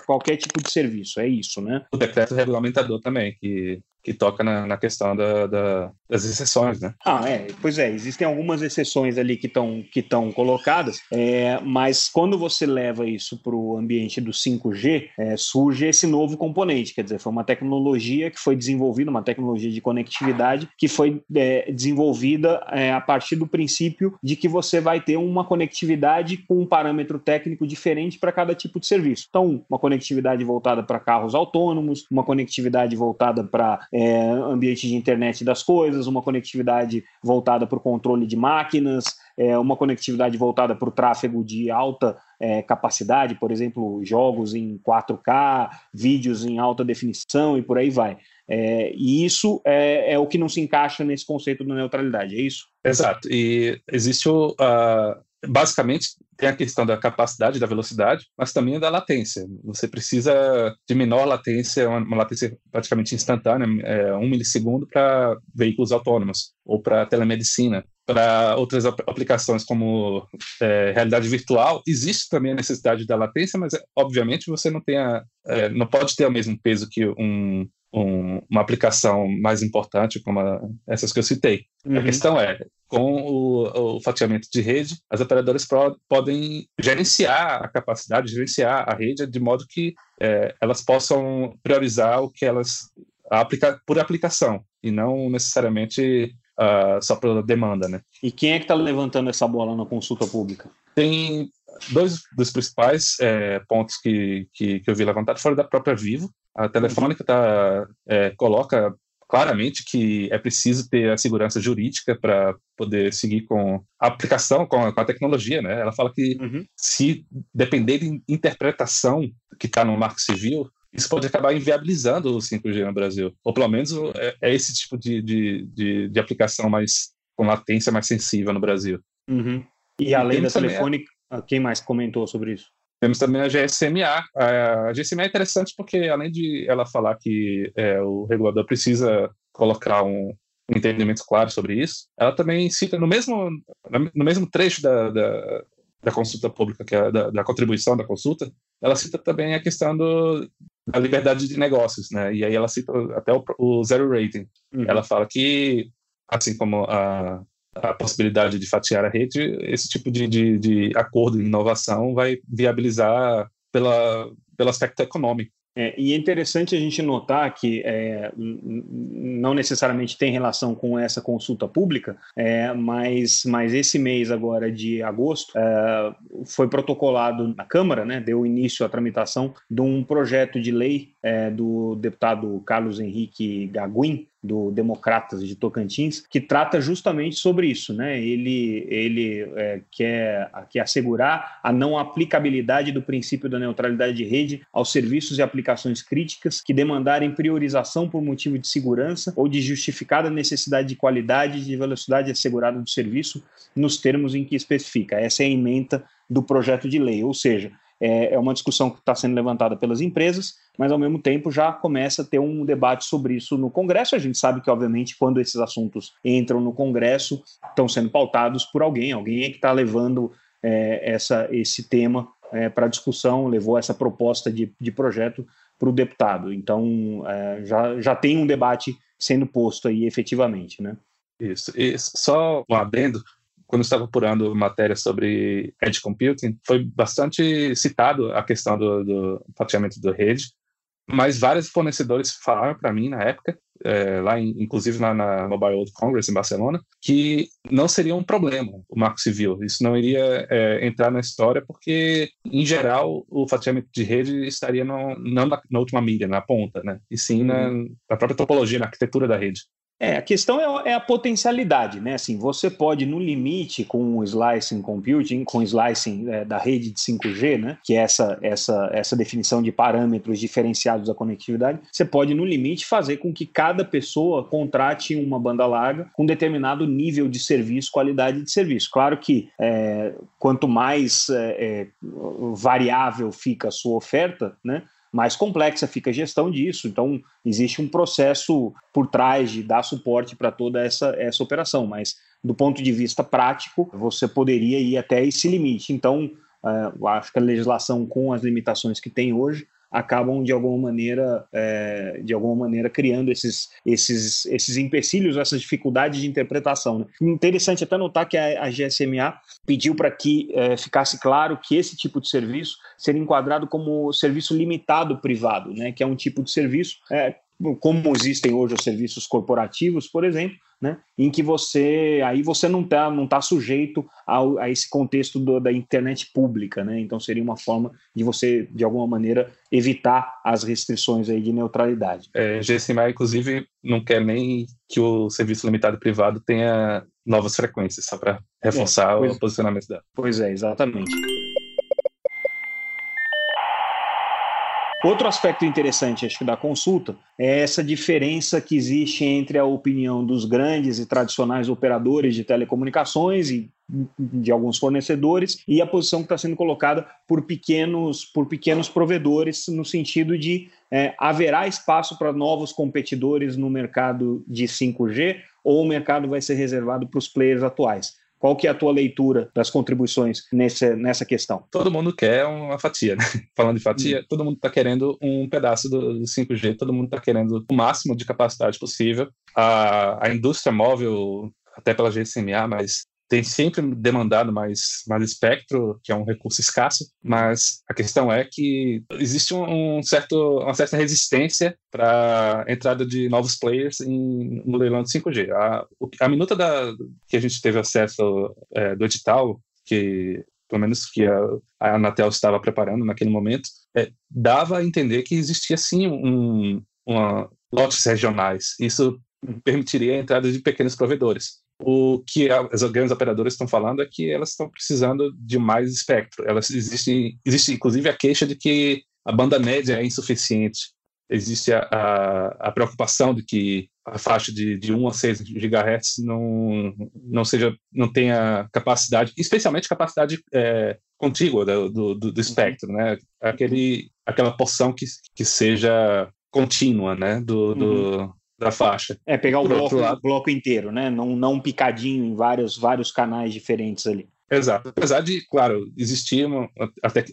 qualquer tipo de serviço. É isso, né? O decreto regulamentador também, que que toca na, na questão da, da, das exceções, né? Ah, é, pois é, existem algumas exceções ali que estão que colocadas, é, mas quando você leva isso para o ambiente do 5G, é, surge esse novo componente, quer dizer, foi uma tecnologia que foi desenvolvida, uma tecnologia de conectividade que foi é, desenvolvida é, a partir do princípio de que você vai ter uma conectividade com um parâmetro técnico diferente para cada tipo de serviço. Então, uma conectividade voltada para carros autônomos, uma conectividade voltada para é, ambiente de internet das coisas, uma conectividade voltada para o controle de máquinas, é, uma conectividade voltada para o tráfego de alta é, capacidade, por exemplo, jogos em 4K, vídeos em alta definição e por aí vai. É, e isso é, é, o que não se encaixa nesse conceito da neutralidade, é isso? Exato. E existe o. basicamente, tem a questão da capacidade, da velocidade, mas também da latência. Você precisa de menor latência, uma, latência praticamente instantânea, é, um milissegundo para veículos autônomos ou para telemedicina. Para outras aplicações como é, realidade virtual, existe também a necessidade da latência, mas obviamente você não, tem a, é, não pode ter o mesmo peso que um, um, uma aplicação mais importante como a, essas que eu citei. Uhum. A questão é, com o, o, fatiamento de rede, as operadoras pro, podem gerenciar a capacidade, gerenciar a rede de modo que é, elas possam priorizar o que elas aplicar por aplicação e não necessariamente uh, só pela demanda, né? E quem é que está levantando essa bola na consulta pública? Tem dois dos principais é, pontos que, que, que, eu vi levantado foram da própria Vivo. A Telefônica tá, é, coloca claramente que é preciso ter a segurança jurídica para poder seguir com a aplicação, com a, com a, tecnologia, né? Ela fala que uhum. se depender de interpretação que está no Marco Civil, isso pode acabar inviabilizando o 5G no Brasil. Ou pelo menos é, é esse tipo de, de, de, de, aplicação mais com latência mais sensível no Brasil. Uhum. E além da telefônica, quem mais comentou sobre isso? Temos também a GSMA. A GSMA é interessante porque, além de ela falar que é, o regulador precisa colocar um, entendimento claro sobre isso, ela também cita no mesmo, no mesmo trecho da, da, da consulta pública, que é da, da, contribuição da consulta, ela cita também a questão do, da liberdade de negócios, né? E aí ela cita até o, o zero rating. Uhum. Ela fala que, assim como a, a possibilidade de fatiar a rede, esse tipo de, de, de acordo e inovação vai viabilizar pela, pelo aspecto econômico. É, e é interessante a gente notar que é, não necessariamente tem relação com essa consulta pública, é, mas, mas esse mês agora de agosto é, foi protocolado na Câmara, né, deu início à tramitação de um projeto de lei é, do deputado Carlos Henrique Gaguin, do Democratas de Tocantins, que trata justamente sobre isso. Né? Ele, ele é, quer, quer assegurar a não aplicabilidade do princípio da neutralidade de rede aos serviços e aplicações críticas que demandarem priorização por motivo de segurança ou de justificada necessidade de qualidade e de velocidade assegurada do serviço nos termos em que especifica. Essa é a emenda do projeto de lei, ou seja, é, é uma discussão que está sendo levantada pelas empresas, mas ao mesmo tempo já começa a ter um debate sobre isso no Congresso. A gente sabe que, obviamente, quando esses assuntos entram no Congresso, estão sendo pautados por alguém, alguém é que está levando é, essa, esse tema é, para discussão, levou essa proposta de, de projeto para o deputado. Então, é, já, já tem um debate sendo posto aí efetivamente, né? Isso. E só um adendo, quando estava apurando matéria sobre edge computing, foi bastante citado a questão do, do fatiamento da rede, mas vários fornecedores falaram para mim na época, é, lá em, inclusive lá na Mobile World Congress em Barcelona, que não seria um problema o marco civil. Isso não iria é, entrar na história porque, em geral, o fatiamento de rede estaria no, não na, na, última milha, na ponta, né? e sim na, uhum. na própria topologia, na arquitetura da rede. É, a questão é, é, a potencialidade, né? Assim, você pode, no limite, com o slicing computing, com o slicing é, da rede de 5G, né? Que é essa, essa, essa definição de parâmetros diferenciados da conectividade, você pode, no limite, fazer com que cada pessoa contrate uma banda larga com determinado nível de serviço, qualidade de serviço. Claro que é, quanto mais é, é, variável fica a sua oferta, né? Mais complexa fica a gestão disso. Então, existe um processo por trás de dar suporte para toda essa, essa operação, mas do ponto de vista prático, você poderia ir até esse limite. Então, uh, acho que a legislação, com as limitações que tem hoje, acabam de alguma maneira, é, de alguma maneira criando esses, esses, esses empecilhos, essas dificuldades de interpretação. Né? Interessante até notar que a, a GSMA pediu para que é, ficasse claro que esse tipo de serviço seria enquadrado como serviço limitado privado, né? que é um tipo de serviço é, como existem hoje os serviços corporativos, por exemplo, né, em que você aí você não está não tá sujeito ao, a esse contexto do, da internet pública, né? Então seria uma forma de você de alguma maneira evitar as restrições aí de neutralidade. É, GSMA inclusive não quer nem que o serviço limitado privado tenha novas frequências, só para reforçar é, pois, o posicionamento dela. Pois é, exatamente. Outro aspecto interessante, acho que, da consulta é essa diferença que existe entre a opinião dos grandes e tradicionais operadores de telecomunicações e de alguns fornecedores e a posição que está sendo colocada por pequenos, por pequenos provedores, no sentido de é, haverá espaço para novos competidores no mercado de 5G ou o mercado vai ser reservado para os players atuais. Qual que é a tua leitura das contribuições nessa, nessa questão? Todo mundo quer uma fatia, né? *laughs* Falando de fatia, hum. todo mundo está querendo um pedaço do, do 5G, todo mundo está querendo o máximo de capacidade possível. A, a indústria móvel, até pela GSMA, mas tem sempre demandado mais, mais espectro, que é um recurso escasso, mas a questão é que existe um certo, uma certa resistência para entrada de novos players em, no leilão de 5G. A, a minuta da, que a gente teve acesso é, do edital, que pelo menos que a, a Anatel estava preparando naquele momento, é, dava a entender que existia sim um, uma, lotes regionais. Isso permitiria a entrada de pequenos provedores. O que as grandes operadoras estão falando é que elas estão precisando de mais espectro. Elas existem, existe inclusive a queixa de que a banda média é insuficiente. Existe a, a, a preocupação de que a faixa de, de 1 a 6 GHz não, não, seja, não tenha capacidade, especialmente capacidade é, contígua do, do, do, uhum. espectro, né? Aquele, aquela porção que, que seja contínua, né? Do, do, da faixa. É, pegar o bloco, bloco inteiro, né? Não, não um picadinho em vários, vários canais diferentes ali. Exato. Apesar de, claro, existir uma,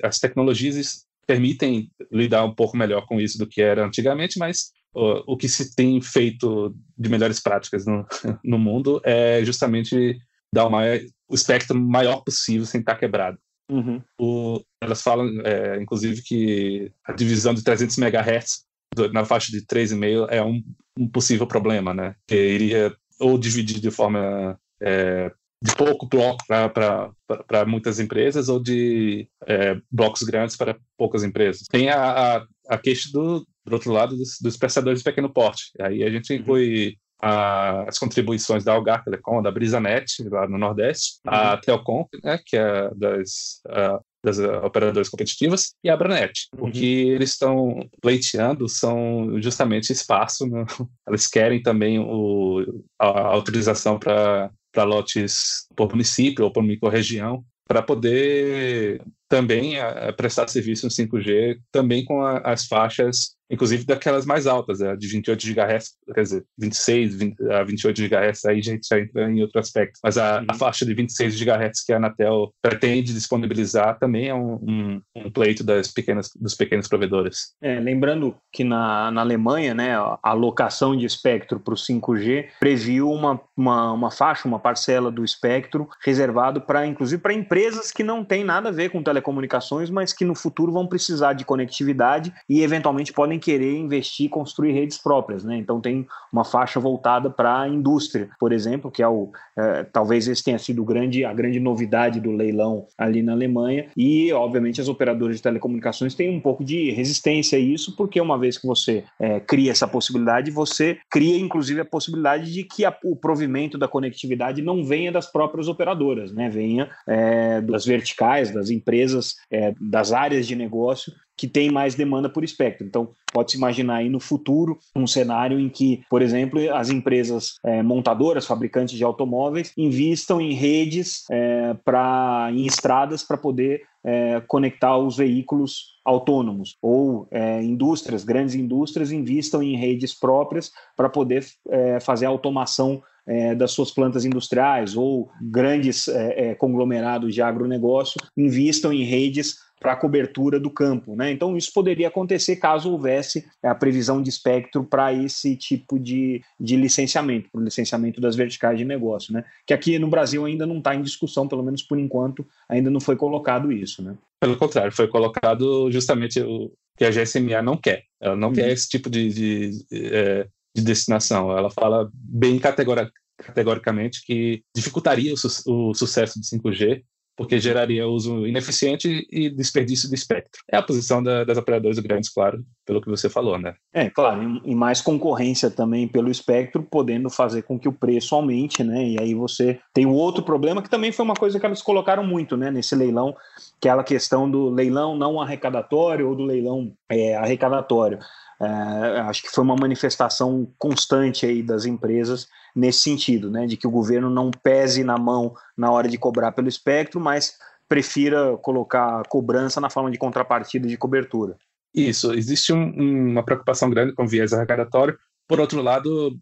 as tecnologias permitem lidar um pouco melhor com isso do que era antigamente, mas o, o que se tem feito de melhores práticas no, *laughs* no mundo é justamente dar o, maior, o espectro maior possível sem estar quebrado. Uhum. O, elas falam, é, inclusive, que a divisão de 300 MHz na faixa de 3,5 é um, um, possível problema, né? Que iria ou dividir de forma é, de pouco bloco para muitas empresas ou de é, blocos grandes para poucas empresas. Tem a, a, a queixa do, do outro lado dos, dos prestadores de pequeno porte. Aí a gente uhum. inclui a, as contribuições da Algar Telecom, da BrisaNet, lá no Nordeste, uhum. a Telcom, né, que é das, a, das uh, operadoras competitivas, e a Abranet. Uhum. O que eles estão pleiteando são justamente espaço, né? *laughs* eles querem também o, a, a autorização para lotes por município ou por microrregião, para poder também a, prestar serviço no 5G, também com a, as faixas inclusive daquelas mais altas, né, de 28 GHz, quer dizer, 26 20, a 28 GHz, aí a gente já entra em outro aspecto. Mas a, uhum. a faixa de 26 GHz que a Anatel pretende disponibilizar também é um, um, um pleito das pequenas, dos pequenos provedores. É, lembrando que na, na Alemanha, né, a alocação de espectro para o 5G previu uma, uma, uma faixa, uma parcela do espectro reservado para, inclusive, para empresas que não têm nada a ver com telecomunicações, mas que no futuro vão precisar de conectividade e eventualmente podem querer investir e construir redes próprias, né? Então tem uma faixa voltada para a indústria, por exemplo, que é o é, talvez esse tenha sido grande, a grande novidade do leilão ali na Alemanha e obviamente as operadoras de telecomunicações têm um pouco de resistência a isso, porque uma vez que você é, cria essa possibilidade, você cria inclusive a possibilidade de que a, o provimento da conectividade não venha das próprias operadoras, né? Venha é, das verticais, das empresas, é, das áreas de negócio que tem mais demanda por espectro. Então, pode-se imaginar aí no futuro um cenário em que, por exemplo, as empresas é, montadoras, fabricantes de automóveis, invistam em redes, é, pra, em estradas para poder é, conectar os veículos autônomos, ou é, indústrias, grandes indústrias, invistam em redes próprias para poder é, fazer a automação é, das suas plantas industriais ou grandes é, é, conglomerados de agronegócio invistam em redes para a cobertura do campo. Né? Então, isso poderia acontecer caso houvesse a previsão de espectro para esse tipo de, de licenciamento, para o licenciamento das verticais de negócio. Né? Que aqui no Brasil ainda não está em discussão, pelo menos por enquanto, ainda não foi colocado isso. Né? Pelo contrário, foi colocado justamente o que a GSMA não quer. Ela não uhum. quer esse tipo de, de, de, é, de destinação. Ela fala bem categoricamente que dificultaria o, su o sucesso do 5G porque geraria uso ineficiente e desperdício de espectro. É a posição da, das operadoras grandes, claro, pelo que você falou, né? É, claro, e mais concorrência também pelo espectro, podendo fazer com que o preço aumente, né? E aí você tem o outro problema que também foi uma coisa que eles colocaram muito, né, nesse leilão, é aquela questão do leilão não arrecadatório ou do leilão é, arrecadatório. É, acho que foi uma manifestação constante aí das empresas nesse sentido, né, de que o governo não pese na mão na hora de cobrar pelo espectro, mas prefira colocar cobrança na forma de contrapartida de cobertura. Isso, existe um, uma preocupação grande com viés arrecadatório. Por outro lado,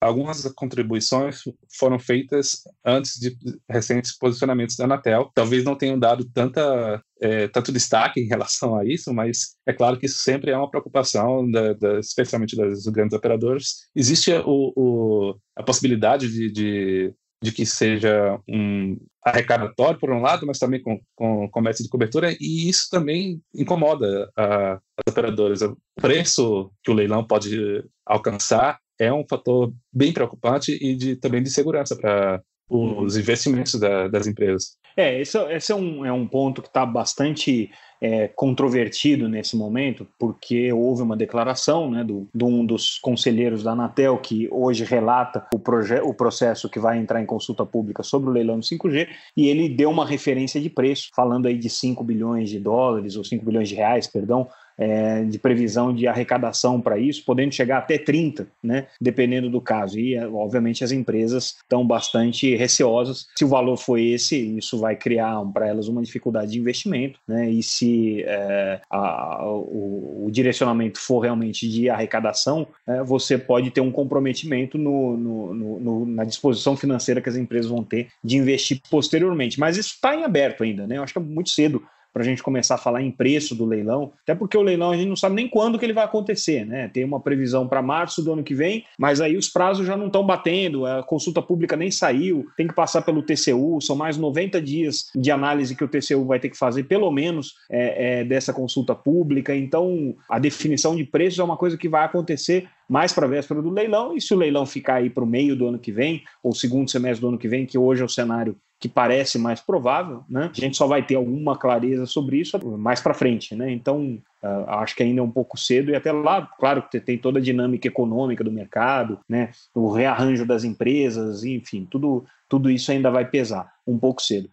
Algumas contribuições foram feitas antes de recentes posicionamentos da Anatel. Talvez não tenham dado tanta, é, tanto destaque em relação a isso, mas é claro que isso sempre é uma preocupação, da, da, especialmente das grandes operadoras. Existe o, o, a possibilidade de, de, de, que seja um arrecadatório, por um lado, mas também com, com comércio de cobertura, e isso também incomoda a, as operadoras. O preço que o leilão pode alcançar é um fator bem preocupante e de, também de segurança para os investimentos da, das empresas. É, esse, esse, é, um, é um ponto que está bastante é, controvertido nesse momento, porque houve uma declaração né, do, de um dos conselheiros da Anatel, que hoje relata o, o processo que vai entrar em consulta pública sobre o leilão do 5G, e ele deu uma referência de preço, falando aí de 5 bilhões de dólares, ou 5 bilhões de reais, perdão, é, de previsão de arrecadação para isso, podendo chegar até 30, né, dependendo do caso. E, obviamente, as empresas estão bastante receosas. Se o valor for esse, isso vai criar para elas uma dificuldade de investimento, né, e se é, a, o, o, direcionamento for realmente de arrecadação, é, você pode ter um comprometimento no, no, no, na disposição financeira que as empresas vão ter de investir posteriormente. Mas isso está em aberto ainda, né? Eu acho que é muito cedo para a gente começar a falar em preço do leilão, até porque o leilão a gente não sabe nem quando que ele vai acontecer, né? Tem uma previsão para março do ano que vem, mas aí os prazos já não estão batendo, a consulta pública nem saiu, tem que passar pelo TCU, são mais 90 dias de análise que o TCU vai ter que fazer, pelo menos, é, é, dessa consulta pública. Então, a definição de preços é uma coisa que vai acontecer mais para a véspera do leilão, e se o leilão ficar aí para o meio do ano que vem, ou segundo semestre do ano que vem, que hoje é o cenário que parece mais provável, né? A gente só vai ter alguma clareza sobre isso mais para frente, né? Então, uh, acho que ainda é um pouco cedo e até lá, claro que tem toda a dinâmica econômica do mercado, né? O rearranjo das empresas, enfim, tudo, tudo isso ainda vai pesar um pouco cedo.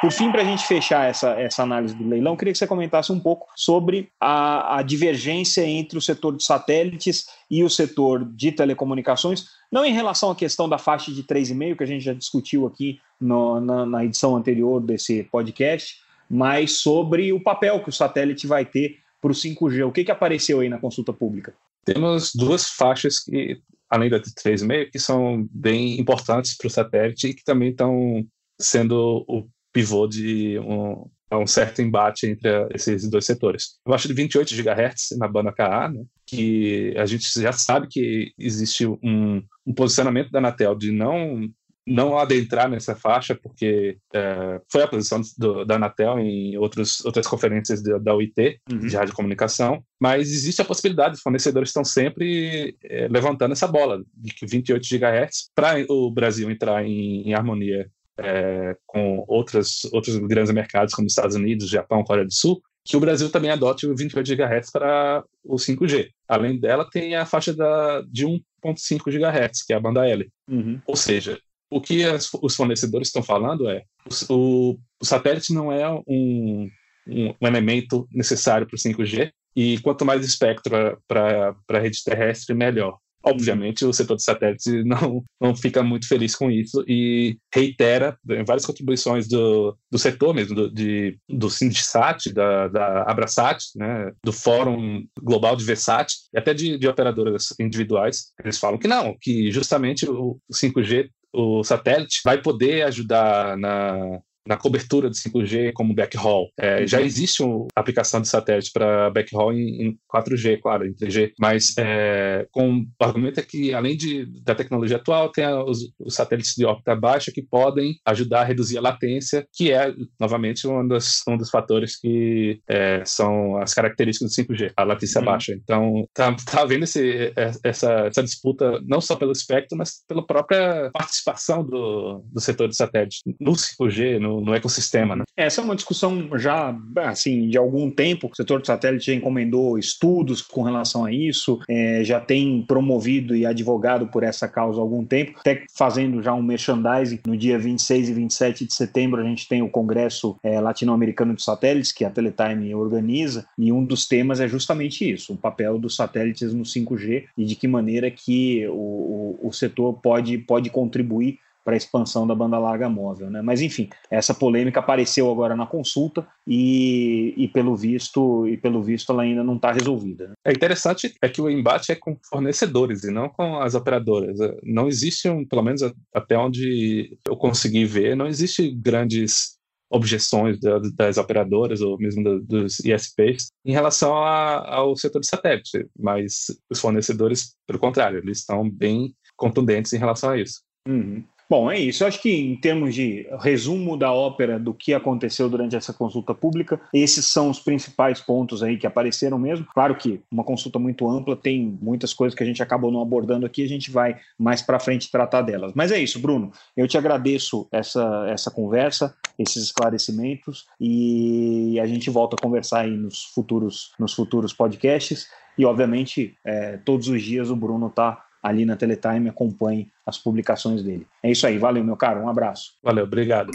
Por fim, para a gente fechar essa, essa análise do leilão, queria que você comentasse um pouco sobre a, a divergência entre o setor de satélites e o setor de telecomunicações, não em relação à questão da faixa de 3,5, que a gente já discutiu aqui no, na, na edição anterior desse podcast, mas sobre o papel que o satélite vai ter para o 5G. O que, que apareceu aí na consulta pública? Temos duas faixas que, além da 3,5, que são bem importantes para o satélite e que também estão sendo o pivô de um, um certo embate entre esses dois setores. Eu acho de 28 GHz na banda KA, né, que a gente já sabe que existe um, um posicionamento da Anatel de não não adentrar nessa faixa, porque é, foi a posição do, da Anatel em outros, outras conferências de, da UIT, uhum. de radiocomunicação, mas existe a possibilidade, os fornecedores estão sempre é, levantando essa bola, de que 28 GHz, para o Brasil entrar em, em harmonia é, com outras, outros grandes mercados como Estados Unidos, Japão, Coreia do Sul, que o Brasil também adote o 28 GHz para o 5G. Além dela, tem a faixa da, de 1.5 GHz, que é a banda L. Uhum. Ou seja, o que as, os fornecedores estão falando é o, o satélite não é um, um, um elemento necessário para o 5G, e quanto mais espectro para a rede terrestre, melhor. Obviamente, o setor de satélites não, não fica muito feliz com isso e reitera várias contribuições do, do setor mesmo, do, de, do Sindisat, da, da Abrasat, né, do Fórum Global de Versat e até de, de operadoras individuais. Eles falam que não, que justamente o 5G, o satélite, vai poder ajudar na, na cobertura de 5G, como backhaul. É, uhum. Já existe uma aplicação de satélite para backhaul em, em, 4G, claro, em 3G, mas é, com o argumento é que, além de, da tecnologia atual, tem os, os, satélites de órbita baixa que podem ajudar a reduzir a latência, que é, novamente, um dos, um dos fatores que é, são as características do 5G, a latência uhum. baixa. Então, tá, tá havendo esse, é, essa, essa disputa não só pelo espectro, mas pela própria participação do, do setor de satélite no 5G, no, no ecossistema. Né? Essa é uma discussão já, assim, de algum tempo. O setor de satélite já encomendou estudos com relação a isso, é, já tem promovido e advogado por essa causa há algum tempo, até fazendo já um merchandising. No dia 26 e 27 de setembro, a gente tem o Congresso é, Latino-Americano de Satélites, que a Teletime organiza, e um dos temas é justamente isso: o papel dos satélites no 5G e de que maneira que o, o, o setor pode, pode contribuir para a expansão da banda larga móvel. Né? Mas enfim, essa polêmica apareceu agora na consulta e, e pelo visto e pelo visto ela ainda não está resolvida. Né? É interessante é que o embate é com fornecedores e não com as operadoras. Não existe, um, pelo menos até onde eu consegui ver, não existe grandes objeções das operadoras ou mesmo dos ISPs em relação ao setor de satélite, mas os fornecedores, pelo contrário, eles estão bem contundentes em relação a isso. Uhum. Bom, é isso. Eu acho que em termos de resumo da ópera do que aconteceu durante essa consulta pública, esses são os principais pontos aí que apareceram mesmo. Claro que uma consulta muito ampla tem muitas coisas que a gente acabou não abordando aqui, a gente vai mais para frente tratar delas. Mas é isso, Bruno. Eu te agradeço essa essa conversa, esses esclarecimentos e a gente volta a conversar aí nos futuros nos futuros podcasts. E obviamente, é, todos os dias o Bruno está ali na Teletime, acompanhe as publicações dele. É isso aí, valeu, meu caro, um abraço. Valeu, obrigado.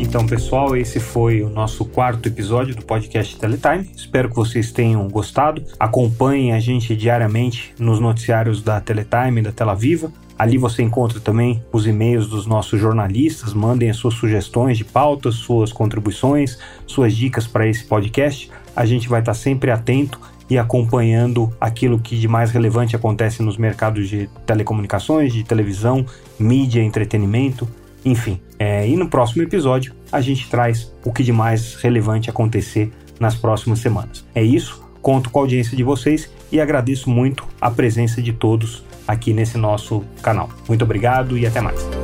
Então, pessoal, esse foi o nosso quarto episódio do podcast Teletime. Espero que vocês tenham gostado. Acompanhem a gente diariamente nos noticiários da Teletime, da Tela Viva. Ali você encontra também os e-mails dos nossos jornalistas. Mandem as suas sugestões de pautas, suas contribuições, suas dicas para esse podcast a gente vai estar sempre atento e acompanhando aquilo que de mais relevante acontece nos mercados de telecomunicações, de televisão, mídia, entretenimento, enfim. É, e no próximo episódio a gente traz o que de mais relevante acontecer nas próximas semanas. É isso, conto com a audiência de vocês e agradeço muito a presença de todos aqui nesse nosso canal. Muito obrigado e até mais.